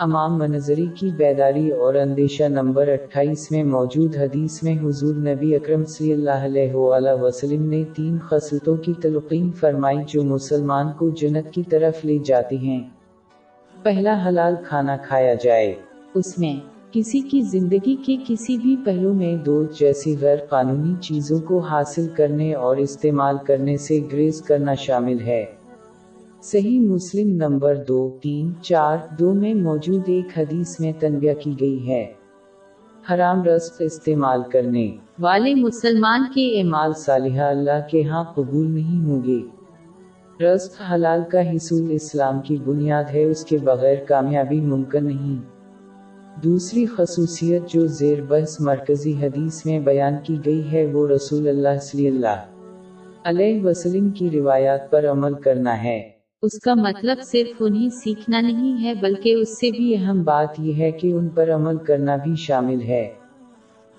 امام منظری کی بیداری اور اندیشہ نمبر اٹھائیس میں موجود حدیث میں حضور نبی اکرم صلی اللہ علیہ وآلہ وسلم نے تین خصلتوں کی تلقین فرمائی جو مسلمان کو جنت کی طرف لے جاتی ہیں۔ پہلا، حلال کھانا کھایا جائے۔ اس میں کسی کی زندگی کے کسی بھی پہلو میں دو جیسی غیر قانونی چیزوں کو حاصل کرنے اور استعمال کرنے سے گریز کرنا شامل ہے۔ صحیح مسلم نمبر دو، تین، چار، دو میں موجود ایک حدیث میں تنبیہ کی گئی ہے۔ حرام رزق استعمال کرنے والے مسلمان کے اعمال صالحہ اللہ کے ہاں قبول نہیں ہوں گے۔ رزق حلال کا حصول اسلام کی بنیاد ہے، اس کے بغیر کامیابی ممکن نہیں۔ دوسری خصوصیت جو زیر بحث مرکزی حدیث میں بیان کی گئی ہے، وہ رسول اللہ صلی اللہ علیہ وسلم کی روایات پر عمل کرنا ہے۔ اس کا مطلب صرف انہیں سیکھنا نہیں ہے، بلکہ اس سے بھی اہم بات یہ ہے کہ ان پر عمل کرنا بھی شامل ہے۔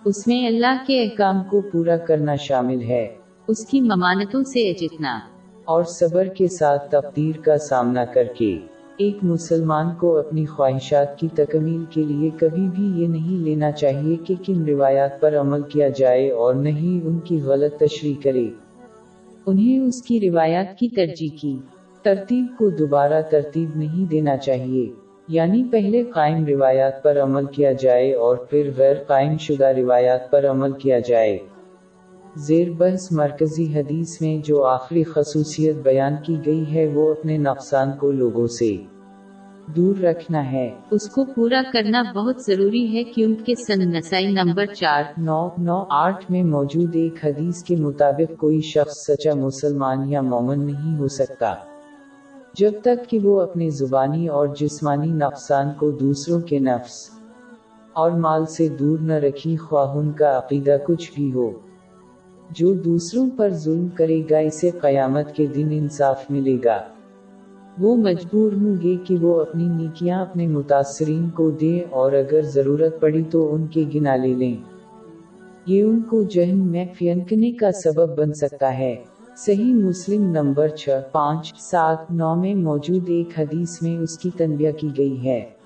اس میں اللہ کے احکام کو پورا کرنا شامل ہے۔ اس کی ممانتوں سے اجتنا۔ اور صبر کے ساتھ تقدیر کا سامنا کر کے۔ ایک مسلمان کو اپنی خواہشات کی تکمیل کے لیے کبھی بھی یہ نہیں لینا چاہیے کہ کن روایات پر عمل کیا جائے اور نہیں ان کی غلط تشریح کرے۔ انہیں اس کی روایات کی ترجیح کی۔ ترتیب کو دوبارہ ترتیب نہیں دینا چاہیے۔ یعنی پہلے قائم روایات پر عمل کیا جائے اور پھر غیر قائم شدہ روایات پر عمل کیا جائے۔ زیر بحث مرکزی حدیث میں جو آخری خصوصیت بیان کی گئی ہے وہ اپنے نقصان کو لوگوں سے دور رکھنا ہے۔ اس کو پورا کرنا بہت ضروری ہے کیونکہ سن نسائی نمبر چار نو نو آٹھ میں موجود ایک حدیث کے مطابق کوئی شخص سچا مسلمان یا مومن نہیں ہو سکتا۔ جب تک کہ وہ اپنے زبانی اور جسمانی نقصان کو دوسروں کے نفس اور مال سے دور نہ رکھی خواہ ان کا عقیدہ کچھ بھی ہو، جو دوسروں پر ظلم کرے گا، اسے قیامت کے دن انصاف ملے گا۔ وہ مجبور ہوں گے کہ وہ اپنی نیکیاں اپنے متاثرین کو دیں اور اگر ضرورت پڑی تو ان کے گنا لے لیں۔ یہ ان کو جہن میں پھینکنے کا سبب بن سکتا ہے۔ صحیح مسلم نمبر چھ پانچ سات نو میں موجود ایک حدیث میں اس کی تنبیہ کی گئی ہے۔